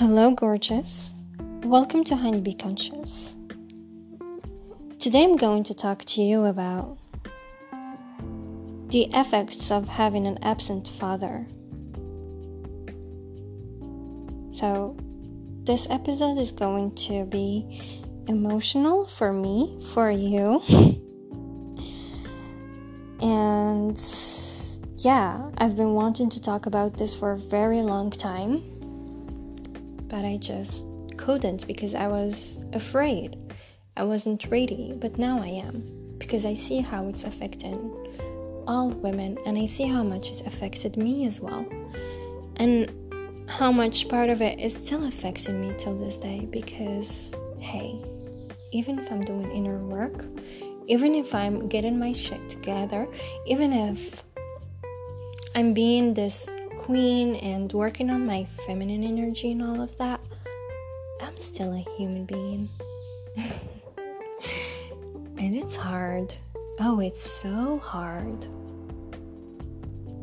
Hello, gorgeous. Welcome to Honeybee Conscious. Today I'm going to talk to you about the effects of having an absent father. So, this episode is going to be emotional for me, for you. and yeah, I've been wanting to talk about this for a very long time but I just couldn't because I was afraid. I wasn't ready, but now I am because I see how it's affecting all women and I see how much it affected me as well. And how much part of it is still affecting me till this day because, hey, even if I'm doing inner work, even if I'm getting my shit together, even if I'm being this queen and working on my feminine energy and all of that, I'm still a human being. and it's hard. Oh, it's so hard.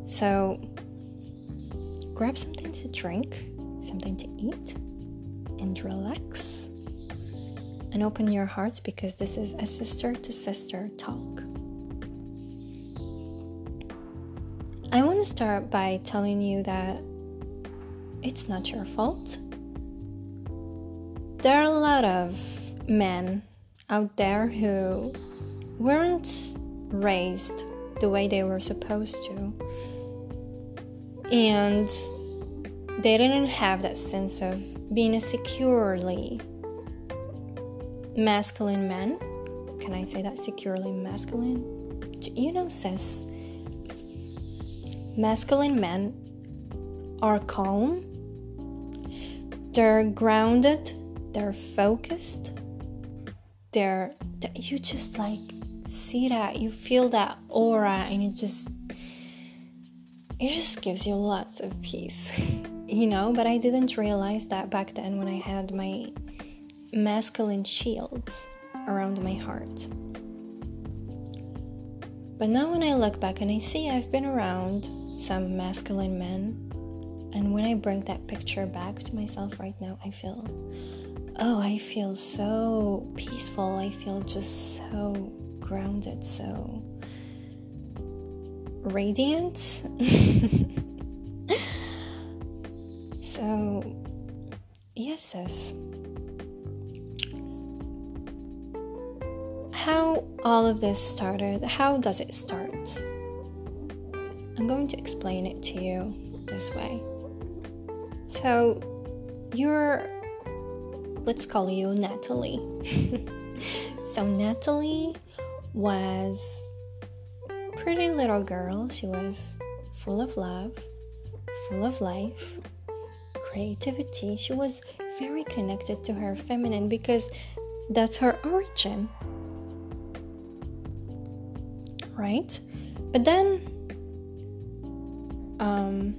So, grab something to drink, something to eat, and relax. And open your heart because this is a sister to sister talk. Start by telling you that it's not your fault. There are a lot of men out there who weren't raised the way they were supposed to. And they didn't have that sense of being a securely masculine man. Can I say that securely masculine? You know, sis masculine men are calm, they're grounded, they're focused, they're, you just like see that, you feel that aura, and it just, it just gives you lots of peace, you know. But I didn't realize that back then when I had my masculine shields around my heart. But now when I look back and I see I've been around some masculine men. And when I bring that picture back to myself right now, I feel, oh, I feel so peaceful. I feel just so grounded, so radiant. so, yes. How all of this started, how does it start? I'm going to explain it to you this way. So, you're, let's call you Natalie. so, Natalie was pretty little girl. She was full of love, full of life, creativity. She was very connected to her feminine because that's her origin. Right? But then um,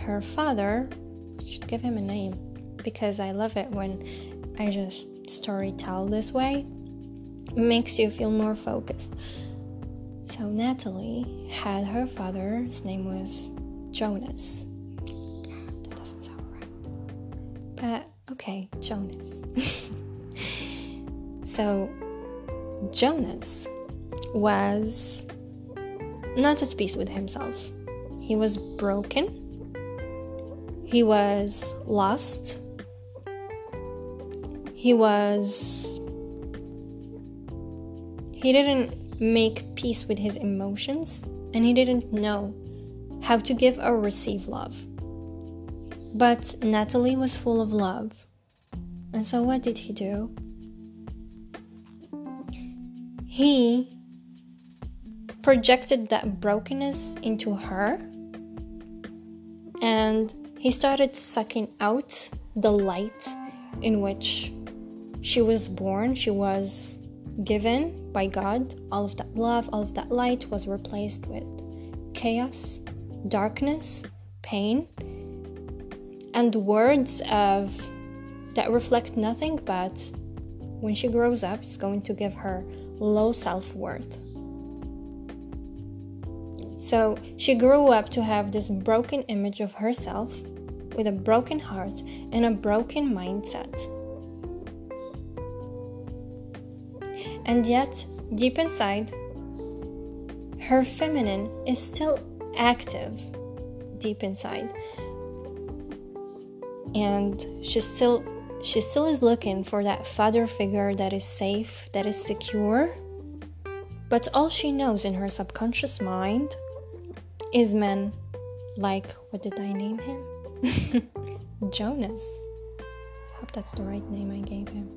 her father should give him a name because I love it when I just story tell this way. It makes you feel more focused. So Natalie had her father's name was Jonas. That doesn't sound right. But okay, Jonas. so Jonas was not at peace with himself. He was broken. He was lost. He was. He didn't make peace with his emotions and he didn't know how to give or receive love. But Natalie was full of love. And so, what did he do? He projected that brokenness into her and he started sucking out the light in which she was born, she was given by God. All of that love, all of that light was replaced with chaos, darkness, pain, and words of that reflect nothing but when she grows up, it's going to give her low self worth. So she grew up to have this broken image of herself with a broken heart and a broken mindset. And yet, deep inside, her feminine is still active deep inside. And she still she still is looking for that father figure that is safe, that is secure. But all she knows in her subconscious mind is men like what did I name him? Jonas. I hope that's the right name I gave him.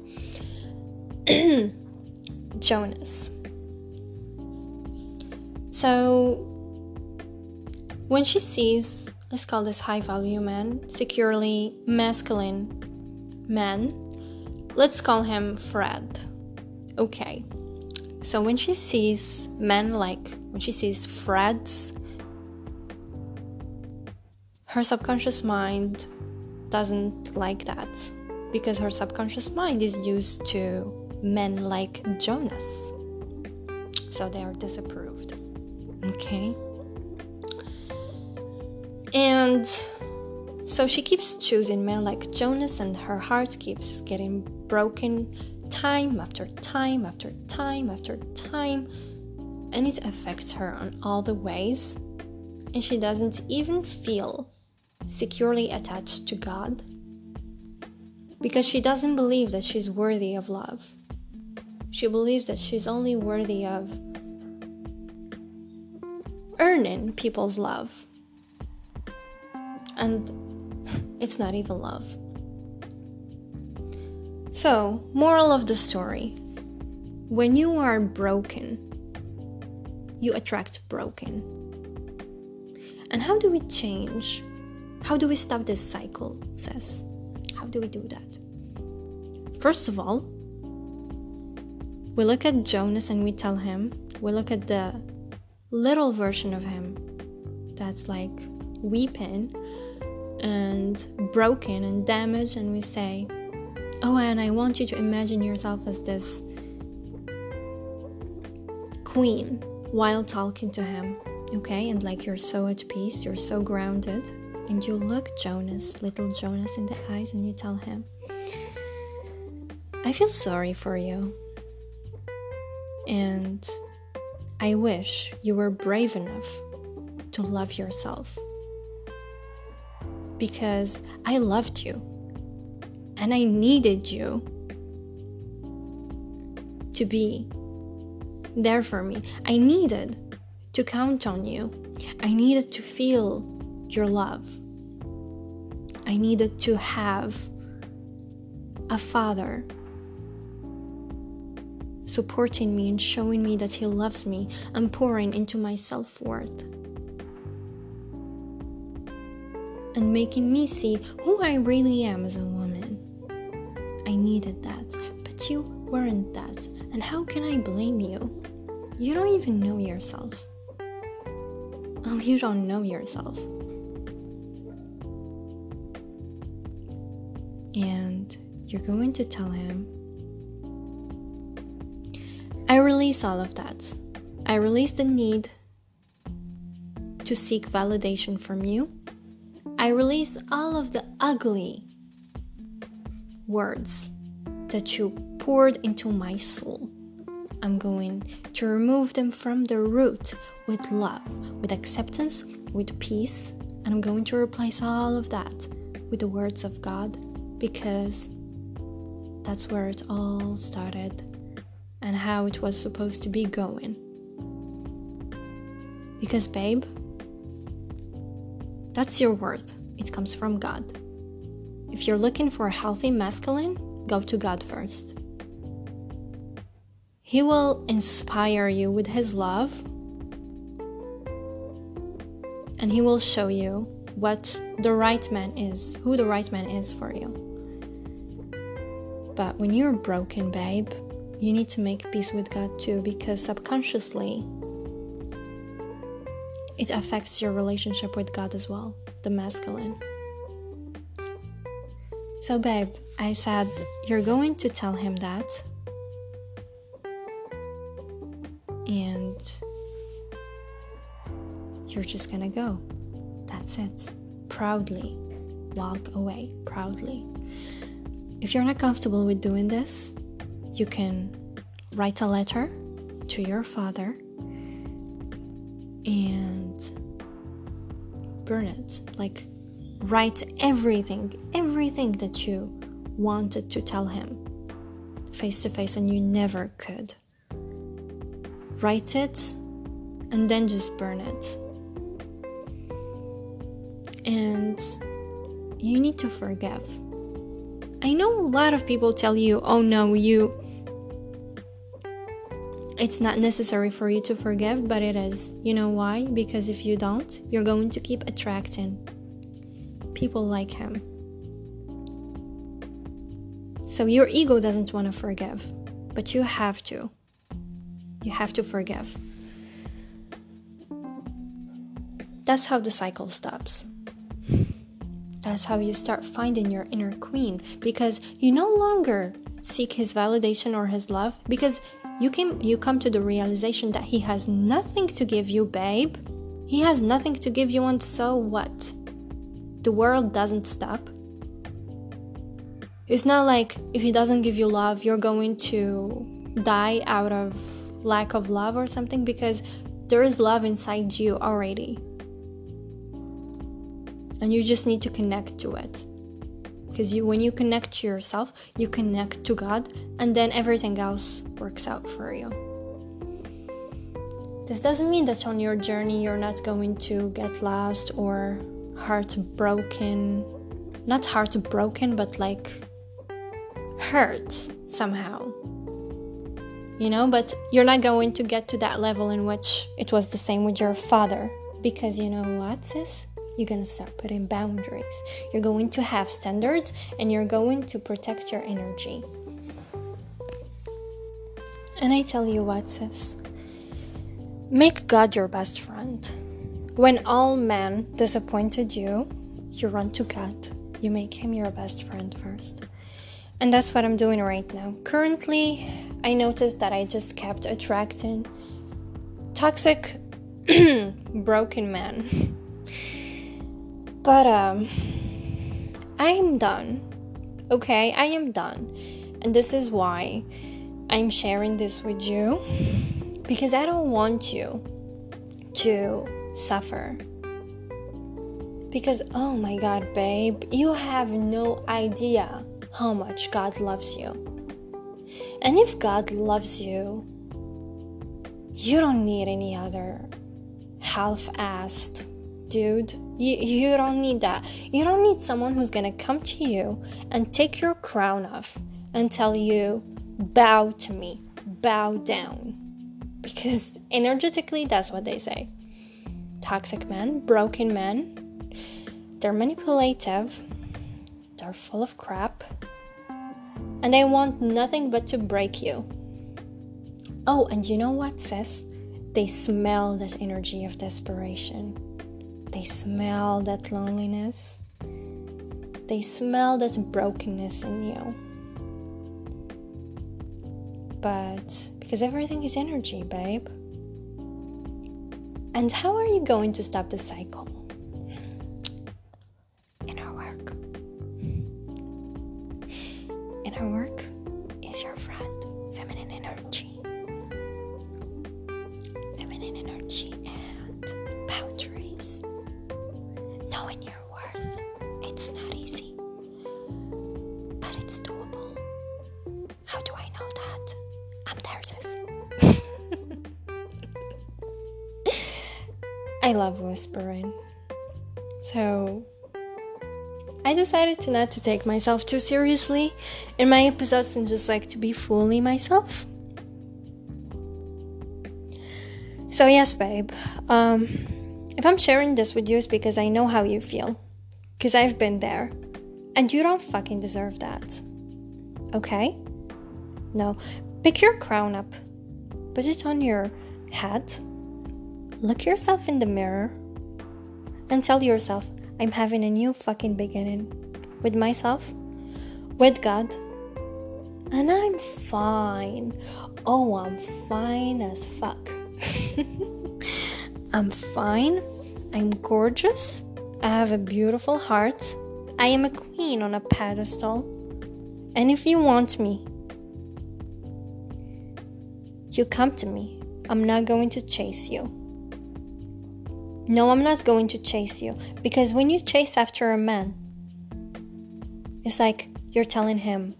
Jonas. So when she sees, let's call this high value man, securely masculine man, let's call him Fred. Okay. So when she sees men like, when she sees Freds, her subconscious mind doesn't like that because her subconscious mind is used to men like Jonas. So they are disapproved. Okay. And so she keeps choosing men like Jonas, and her heart keeps getting broken time after time after time after time. And it affects her on all the ways. And she doesn't even feel securely attached to God because she doesn't believe that she's worthy of love. She believes that she's only worthy of earning people's love. And it's not even love. So, moral of the story when you are broken, you attract broken. And how do we change? How do we stop this cycle, says? How do we do that? First of all, we look at Jonas and we tell him, we look at the little version of him that's like weeping and broken and damaged, and we say, Oh, and I want you to imagine yourself as this queen while talking to him, okay? And like you're so at peace, you're so grounded, and you look Jonas, little Jonas, in the eyes, and you tell him, I feel sorry for you. And I wish you were brave enough to love yourself. Because I loved you and I needed you to be there for me. I needed to count on you. I needed to feel your love. I needed to have a father supporting me and showing me that He loves me and pouring into my self worth. And making me see who I really am as a woman. I needed that, but you weren't that. And how can I blame you? You don't even know yourself. Oh, you don't know yourself. And you're going to tell him I release all of that. I release the need to seek validation from you. I release all of the ugly words that you poured into my soul. I'm going to remove them from the root with love, with acceptance, with peace, and I'm going to replace all of that with the words of God because that's where it all started and how it was supposed to be going. Because, babe, that's your worth. It comes from God. If you're looking for a healthy masculine, go to God first. He will inspire you with His love and He will show you what the right man is, who the right man is for you. But when you're broken, babe, you need to make peace with God too because subconsciously it affects your relationship with God as well, the masculine. So, babe, I said you're going to tell him that, and you're just gonna go. That's it. Proudly. walk away proudly. If you're not comfortable with doing this, you can write a letter to your father and burn it. Like, write everything, everything that you wanted to tell him face to face and you never could. Write it and then just burn it. And you need to forgive. I know a lot of people tell you, oh no, you. It's not necessary for you to forgive, but it is. You know why? Because if you don't, you're going to keep attracting people like him. So your ego doesn't want to forgive, but you have to. You have to forgive. That's how the cycle stops. That's how you start finding your inner queen because you no longer seek his validation or his love because you came you come to the realization that he has nothing to give you, babe. He has nothing to give you and so what? The world doesn't stop. It's not like if he doesn't give you love, you're going to die out of lack of love or something because there is love inside you already and you just need to connect to it. Because you when you connect to yourself you connect to god and then everything else works out for you. This doesn't mean that on your journey you're not going to get lost or heartbroken. Not heartbroken but like hurt somehow. You know but you're not going to get to that level in which it was the same with your father. Because you know what sis you're going to start putting boundaries. You're going to have standards and you're going to protect your energy. And I tell you what, sis, make God your best friend. When all men disappointed you, you run to God. You make Him your best friend first. And that's what I'm doing right now. Currently, I noticed that I just kept attracting toxic, broken men. But um I am done. Okay, I am done. And this is why I'm sharing this with you because I don't want you to suffer. Because oh my god, babe, you have no idea how much God loves you. And if God loves you, you don't need any other half assed dude. You, you don't need that. You don't need someone who's gonna come to you and take your crown off and tell you, bow to me, bow down. Because energetically, that's what they say. Toxic men, broken men, they're manipulative, they're full of crap, and they want nothing but to break you. Oh, and you know what, sis? They smell that energy of desperation they smell that loneliness. They smell that brokenness in you. But because everything is energy, babe. And how are you going to stop the cycle? So I decided to not to take myself too seriously in my episodes and just like to be fully myself. So yes, babe. Um if I'm sharing this with you it's because I know how you feel. Cuz I've been there. And you don't fucking deserve that. Okay? No. Pick your crown up. Put it on your head look yourself in the mirror and tell yourself, I'm having a new fucking beginning with myself, with God, and I'm fine. Oh, I'm fine as fuck. I'm fine. I'm gorgeous. I have a beautiful heart. I am a queen on a pedestal. And if you want me, you come to me. I'm not going to chase you. No, I'm not going to chase you. Because when you chase after a man, it's like you're telling him,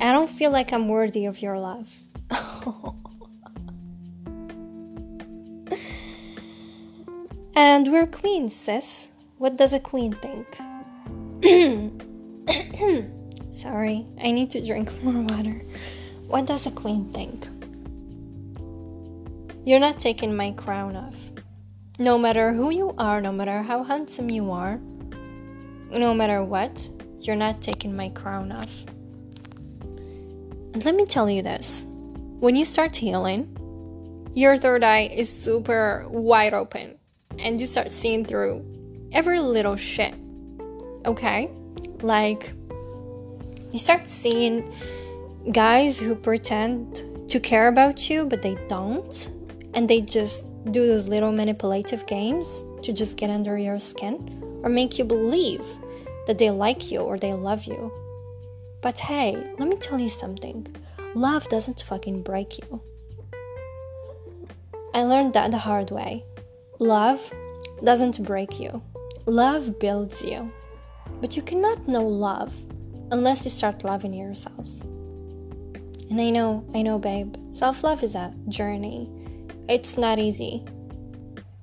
I don't feel like I'm worthy of your love. and we're queens, sis. What does a queen think? Sorry, I need to drink more water. What does a queen think? You're not taking my crown off. No matter who you are, no matter how handsome you are, no matter what, you're not taking my crown off. And let me tell you this when you start healing, your third eye is super wide open and you start seeing through every little shit. Okay? Like, you start seeing guys who pretend to care about you, but they don't. And they just do those little manipulative games to just get under your skin or make you believe that they like you or they love you. But hey, let me tell you something love doesn't fucking break you. I learned that the hard way. Love doesn't break you, love builds you. But you cannot know love unless you start loving yourself. And I know, I know, babe, self love is a journey. It's not easy.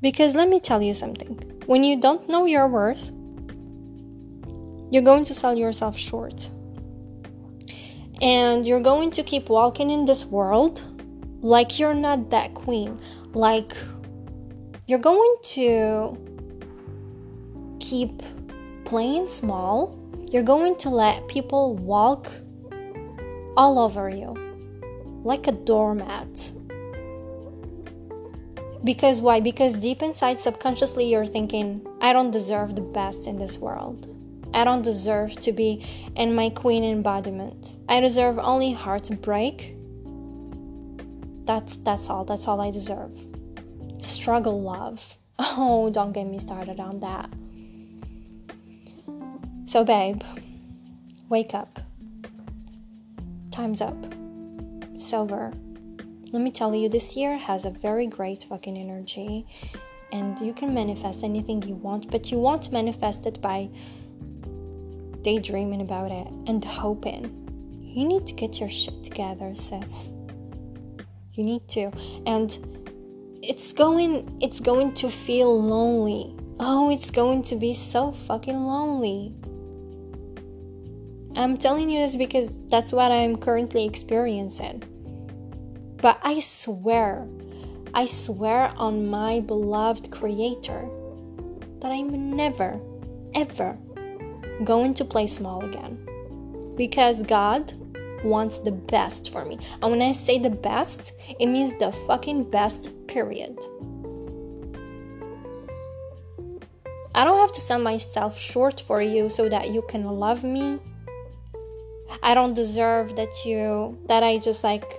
Because let me tell you something when you don't know your worth, you're going to sell yourself short. And you're going to keep walking in this world like you're not that queen. Like you're going to keep playing small. You're going to let people walk all over you like a doormat. Because why? Because deep inside, subconsciously, you're thinking, I don't deserve the best in this world. I don't deserve to be in my queen embodiment. I deserve only heartbreak. That's that's all. That's all I deserve. Struggle love. Oh, don't get me started on that. So, babe, wake up. Time's up. It's over. Let me tell you, this year has a very great fucking energy, and you can manifest anything you want, but you won't manifest it by daydreaming about it and hoping. You need to get your shit together, sis. You need to. And it's going it's going to feel lonely. Oh, it's going to be so fucking lonely. I'm telling you this because that's what I'm currently experiencing. But I swear, I swear on my beloved Creator that I'm never, ever going to play small again. Because God wants the best for me. And when I say the best, it means the fucking best, period. I don't have to sell myself short for you so that you can love me. I don't deserve that you, that I just like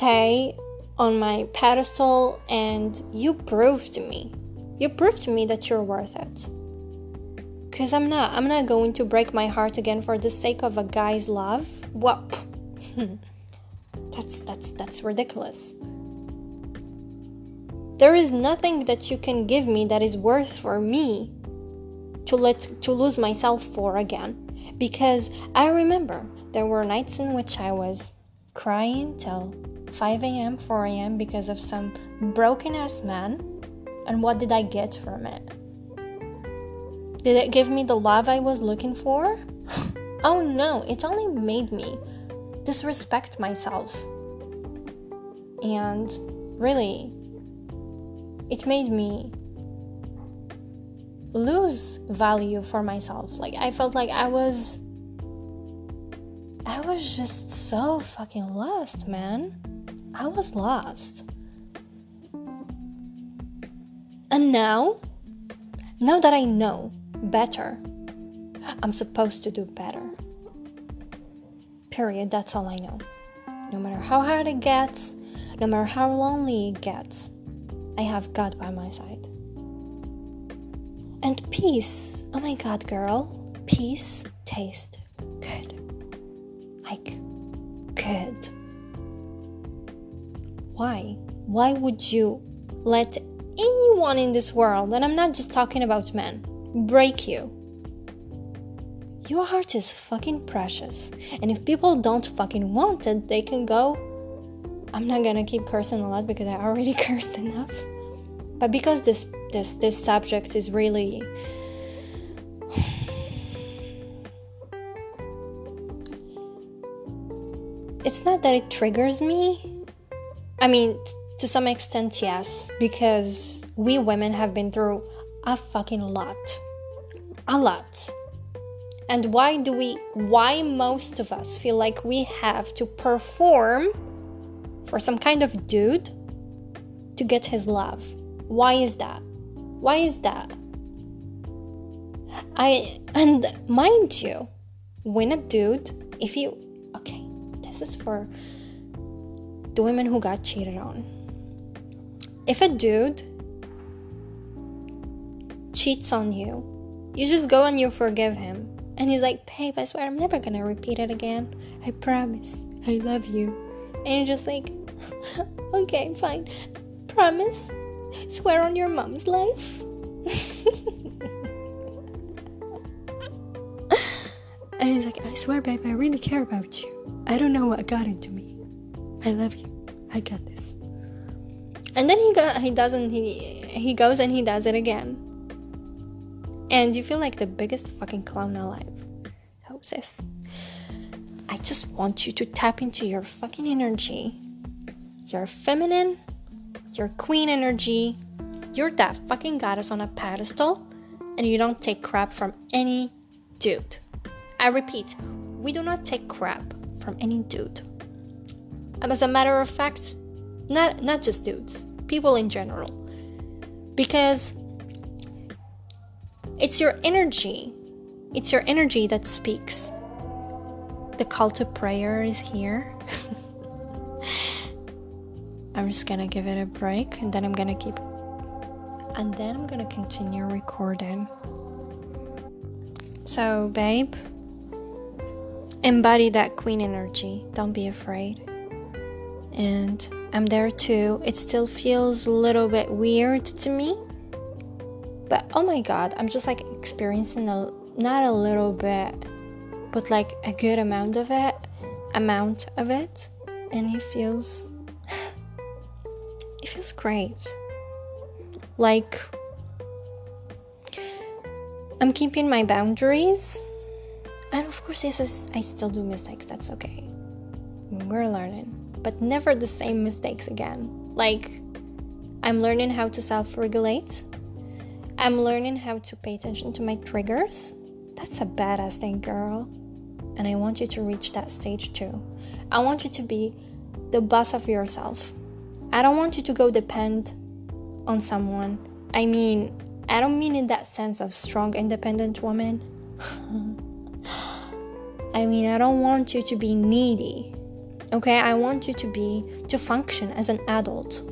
stay on my pedestal and you proved me you proved to me that you're worth it. Cause I'm not. I'm not going to break my heart again for the sake of a guy's love. Well, that's that's that's ridiculous. There is nothing that you can give me that is worth for me to let to lose myself for again. Because I remember there were nights in which I was crying till 5 a.m., 4 a.m. because of some broken ass man and what did I get from it? Did it give me the love I was looking for? oh no, it only made me disrespect myself. And really, it made me lose value for myself. Like, I felt like I was. I was just so fucking lost, man. I was lost. And now, now that I know better, I'm supposed to do better. Period. That's all I know. No matter how hard it gets, no matter how lonely it gets, I have God by my side. And peace. Oh my god, girl. Peace tastes good. Like, good. Why? Why would you let anyone in this world, and I'm not just talking about men, break you? Your heart is fucking precious. And if people don't fucking want it, they can go. I'm not gonna keep cursing a lot because I already cursed enough. But because this this this subject is really it's not that it triggers me. I mean, to some extent, yes, because we women have been through a fucking lot. A lot. And why do we, why most of us feel like we have to perform for some kind of dude to get his love? Why is that? Why is that? I, and mind you, when a dude, if you, okay, this is for the women who got cheated on. If a dude cheats on you, you just go and you forgive him. And he's like, babe, I swear I'm never gonna repeat it again. I promise. I love you. And you're just like, okay, fine. Promise. Swear on your mom's life. and he's like, I swear, babe, I really care about you. I don't know what got into me. I love you. I got this. And then he go, he doesn't he he goes and he does it again. And you feel like the biggest fucking clown alive. So sis, I just want you to tap into your fucking energy. Your feminine, your queen energy. You're that fucking goddess on a pedestal, and you don't take crap from any dude. I repeat, we do not take crap from any dude. Um, as a matter of fact, not not just dudes, people in general. Because it's your energy. It's your energy that speaks. The call to prayer is here. I'm just gonna give it a break and then I'm gonna keep and then I'm gonna continue recording. So, babe, embody that queen energy. Don't be afraid. And I'm there too. It still feels a little bit weird to me. But oh my god, I'm just like experiencing a not a little bit, but like a good amount of it, amount of it, and it feels it feels great. Like I'm keeping my boundaries. And of course, yes, I still do mistakes. That's okay. We're learning but never the same mistakes again. Like, I'm learning how to self regulate, I'm learning how to pay attention to my triggers. That's a badass thing, girl. And I want you to reach that stage too. I want you to be the boss of yourself. I don't want you to go depend on someone. I mean, I don't mean in that sense of strong, independent woman. I mean, I don't want you to be needy. Okay, I want you to be, to function as an adult,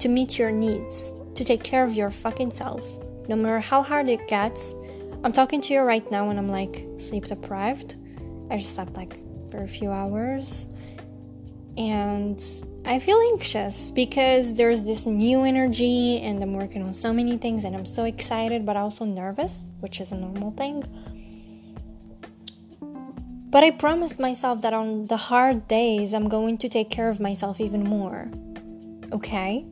to meet your needs, to take care of your fucking self, no matter how hard it gets. I'm talking to you right now and I'm like sleep deprived. I just slept like for a few hours. And I feel anxious because there's this new energy and I'm working on so many things and I'm so excited but also nervous, which is a normal thing. But I promised myself that on the hard days, I'm going to take care of myself even more. Okay?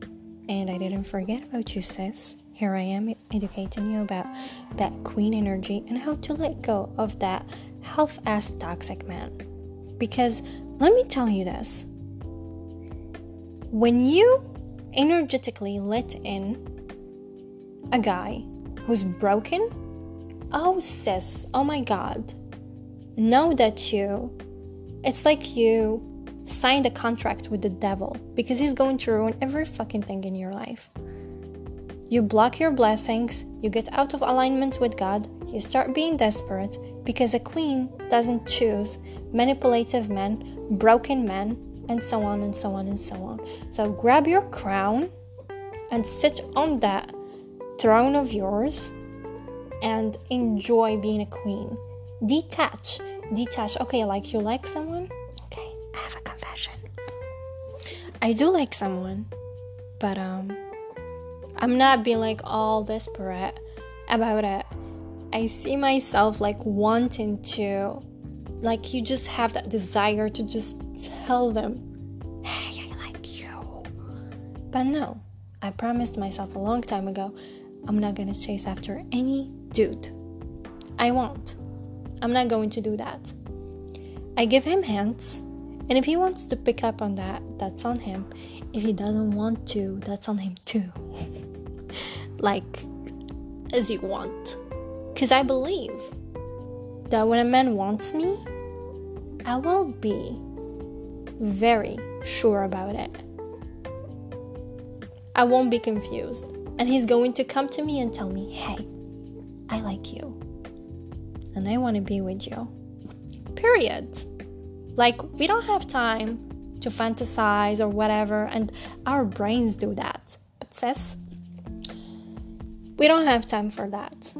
And I didn't forget about you, sis. Here I am educating you about that queen energy and how to let go of that half ass toxic man. Because let me tell you this when you energetically let in a guy who's broken, oh, sis, oh my god, know that you, it's like you signed a contract with the devil because he's going to ruin every fucking thing in your life. You block your blessings, you get out of alignment with God, you start being desperate because a queen doesn't choose manipulative men, broken men, and so on and so on and so on. So grab your crown and sit on that throne of yours and enjoy being a queen. Detach. Detach. Okay, like you like someone? Okay, I have a confession. I do like someone, but um I'm not being like all desperate about it. I see myself like wanting to like you just have that desire to just tell them, "Hey, I like you." But no. I promised myself a long time ago I'm not gonna chase after any dude. I won't. I'm not going to do that. I give him hints, and if he wants to pick up on that, that's on him. If he doesn't want to, that's on him too. like, as you want. Because I believe that when a man wants me, I will be very sure about it. I won't be confused. And he's going to come to me and tell me, hey, I like you. And I want to be with you. Period. Like, we don't have time to fantasize or whatever, and our brains do that. But, sis, we don't have time for that.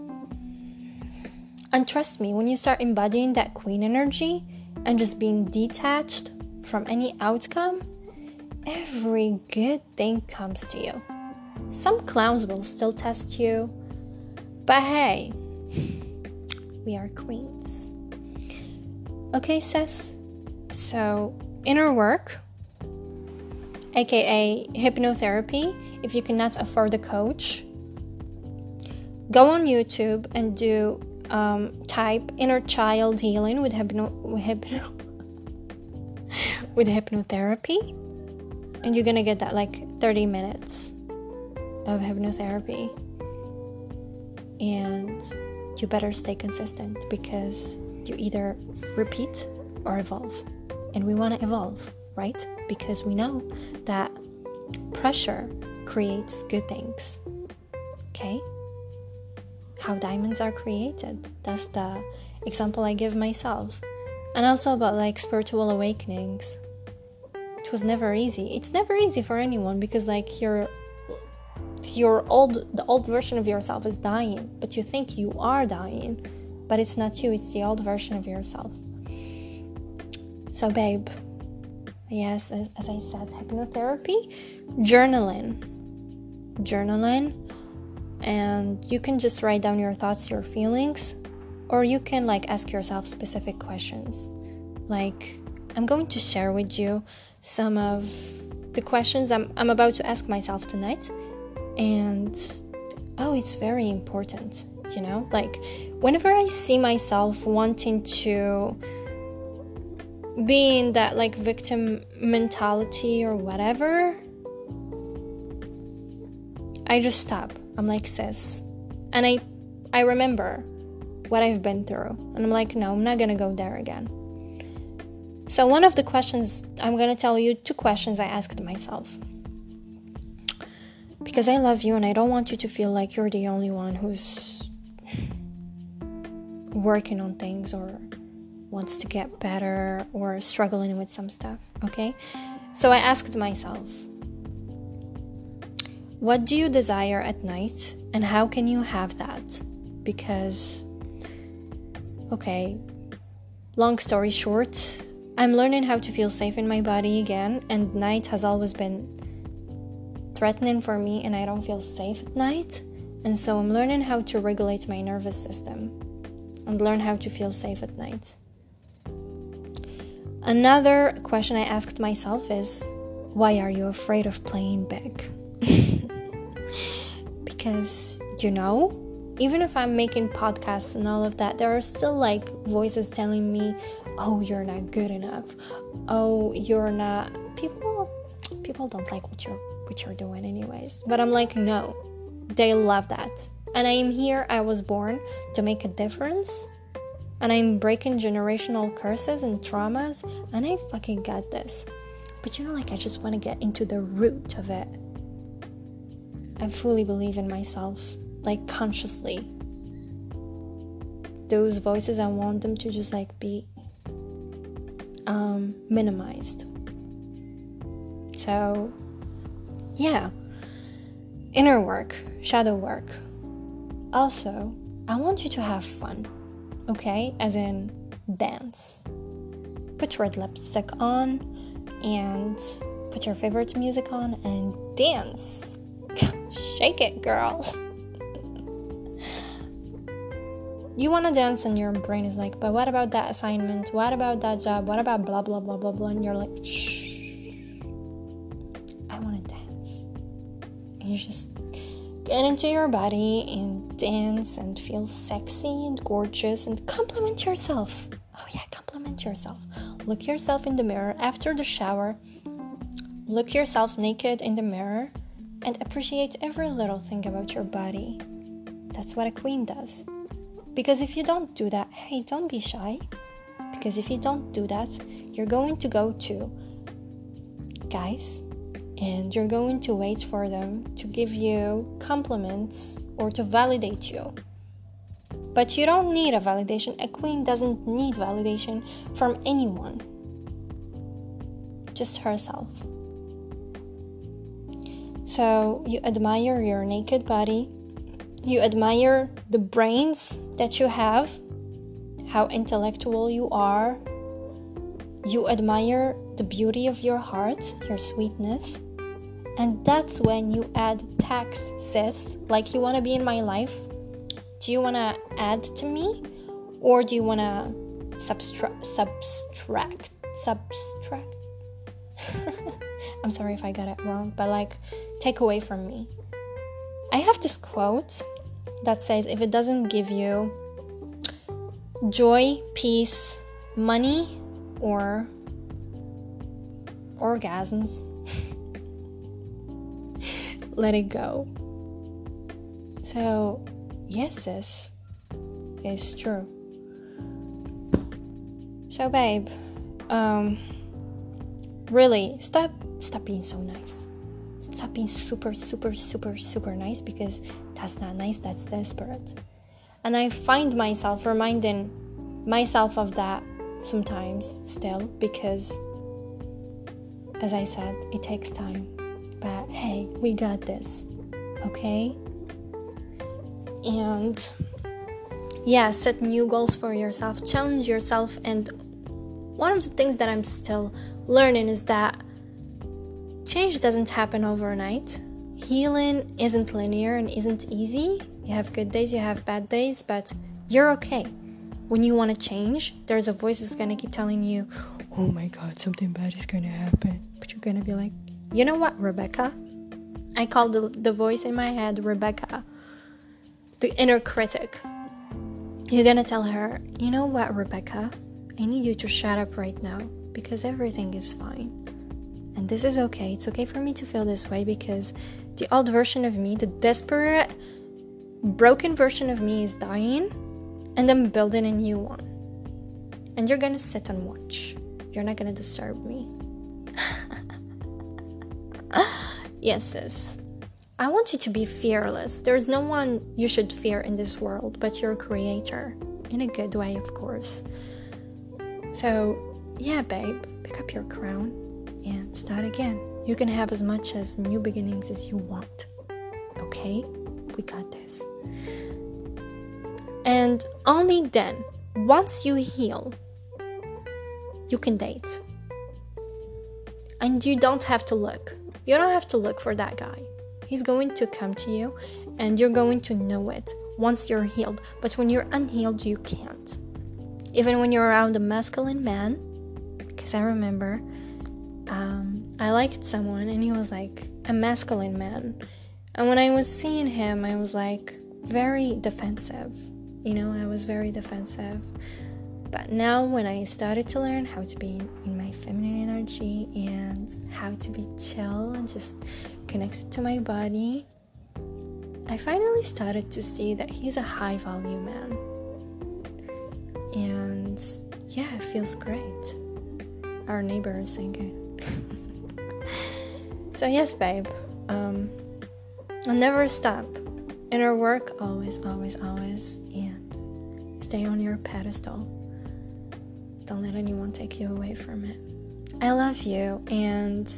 And trust me, when you start embodying that queen energy and just being detached from any outcome, every good thing comes to you. Some clowns will still test you, but hey, we are queens. Okay, sis? So, inner work, aka hypnotherapy, if you cannot afford a coach, go on YouTube and do um, type inner child healing with hypno with hypno with hypnotherapy and you're gonna get that like 30 minutes of hypnotherapy and you better stay consistent because you either repeat or evolve. And we want to evolve right? Because we know that pressure creates good things okay? How diamonds are created that's the example i give myself. And also about like spiritual awakenings. It was never easy. It's never easy for anyone because like your your old the old version of yourself is dying, but you think you are dying, but it's not you, it's the old version of yourself. So babe, yes, as, as I said, hypnotherapy, journaling. Journaling and you can just write down your thoughts, your feelings, or you can like ask yourself specific questions. Like I'm going to share with you some of the questions I'm, I'm about to ask myself tonight. And oh, it's very important, you know? Like, whenever I see myself wanting to be in that like victim mentality or whatever, I just stop. I'm like, sis. And I I remember what I've been through. And I'm like, no, I'm not gonna go there again. So, one of the questions I'm to tell you two questions I asked myself. Because I love you and I don't want you to feel like you're the only one who's working on things or wants to get better or struggling with some stuff, okay? So, I asked myself, what do you desire at night and how can you have that? Because, okay, long story short, I'm learning how to feel safe in my body again, and night has always been threatening for me, and I don't feel safe at night. And so I'm learning how to regulate my nervous system and learn how to feel safe at night. Another question I asked myself is why are you afraid of playing big? because, you know, even if I'm making podcasts and all of that, there are still like voices telling me, "Oh, you're not good enough. Oh, you're not." People, people don't like what you're what you're doing, anyways. But I'm like, no, they love that, and I am here. I was born to make a difference, and I'm breaking generational curses and traumas, and I fucking got this. But you know, like, I just want to get into the root of it. I fully believe in myself like consciously those voices i want them to just like be um, minimized so yeah inner work shadow work also I want you to have fun, okay? As in dance. Put red lipstick on and put your favorite music on and dance. Shake it, girl. you want to dance, and your brain is like, but what about that assignment? What about that job? What about blah, blah, blah, blah, blah? And you're like, shh. You just get into your body and dance and feel sexy and gorgeous and compliment yourself. Oh, yeah, compliment yourself. Look yourself in the mirror after the shower Look yourself naked in the mirror and appreciate every little thing about your body. That's what a queen does. Because if you don't do that, hey, don't be shy. Because if you don't do that, you're going to go to guys and you're going to wait for them to give you compliments or to validate you. But you don't need a validation. A queen doesn't need validation from anyone, just herself. So you admire your naked body, you admire the brains that you have, how intellectual you are, you admire the beauty of your heart, your sweetness. And that's when you add tax, sis. Like, you want to be in my life? Do you want to add to me? Or do you want to subtract? Subtract? Subtract? I'm sorry if I got it wrong, but like, take away from me. I have this quote that says if it doesn't give you joy, peace, money, or orgasms, let it go. So, yes, sis, it's true. So, babe, um, really stop stop being so nice stop being super super super super nice because that's not nice that's desperate and i find myself reminding myself of that sometimes still because as i said it takes time but hey we got this okay and yeah set new goals for yourself challenge yourself and one of the things that i'm still learning is that change doesn't happen overnight. Healing isn't linear and isn't easy. You have good days, you have bad days, but you're okay. When you want to change, there's a voice that's going to keep telling you, oh my god, something bad is going to happen. But you're going to be like, you know what, Rebecca? I call the, the voice in my head Rebecca, the inner critic. You're to tell her, you know what, Rebecca? I need you to shut up right now because everything is fine. And this is okay. It's okay for me to feel this way because the old version of me, the desperate, broken version of me, is dying, and I'm building a new one. And you're gonna sit and watch. You're not gonna disturb me. yes, sis. I want you to be fearless. There's no one you should fear in this world but your creator. In a good way, of course. So, yeah, babe, pick up your crown and start again. You can have as much as new beginnings as you want. Okay? We got this. And only then, once you heal, you can date. And you don't have to look. You don't have to look for that guy. He's going to come to you and you're going to know it once you're healed. But when you're unhealed, you can't even when you're around a masculine man, because I remember um, I liked someone and he was like a masculine man. And when I was seeing him, I was like very defensive. You know, I was very defensive. But now, when I started to learn how to be in my feminine energy and how to be chill and just connected to my body, I finally started to see that he's a high value man and yeah, it feels great. Our neighbor is singing. so yes, babe. Um, I'll never stop. Inner work, always, always, always, and stay on your pedestal. Don't let anyone take you away from it. I love you, and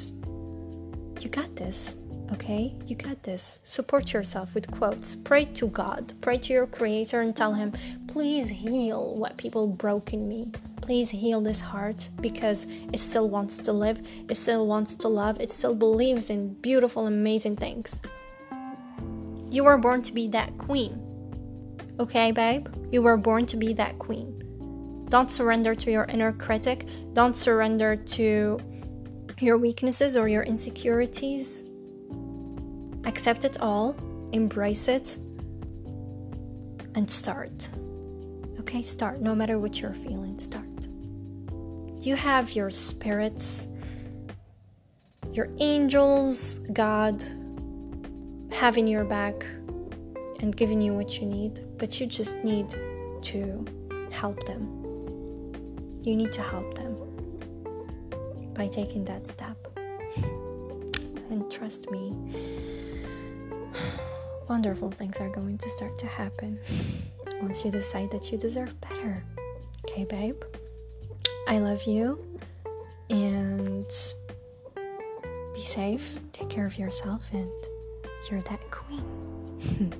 you got this. Okay? You got this. Support yourself with quotes. Pray to God. Pray to your creator and tell him, please heal what people broke in me. Please heal this heart because it still wants to live, it still wants to love, it still believes in beautiful, amazing things. You were born to be that queen. Okay, babe? You were born to be that queen. Don't surrender to your inner critic. Don't surrender to your weaknesses or your insecurities. Accept it all, embrace it, and start. Okay, start. No matter what you're feeling, start. You have your spirits, your angels, God having your back and giving you what you need, but you just need to help them. You need to help them by taking that step. And trust me, wonderful things are going to start to happen once you decide that you deserve better. Okay, babe? I love you and be safe, take care of yourself, and you're that queen.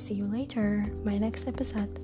See you later, my next episode.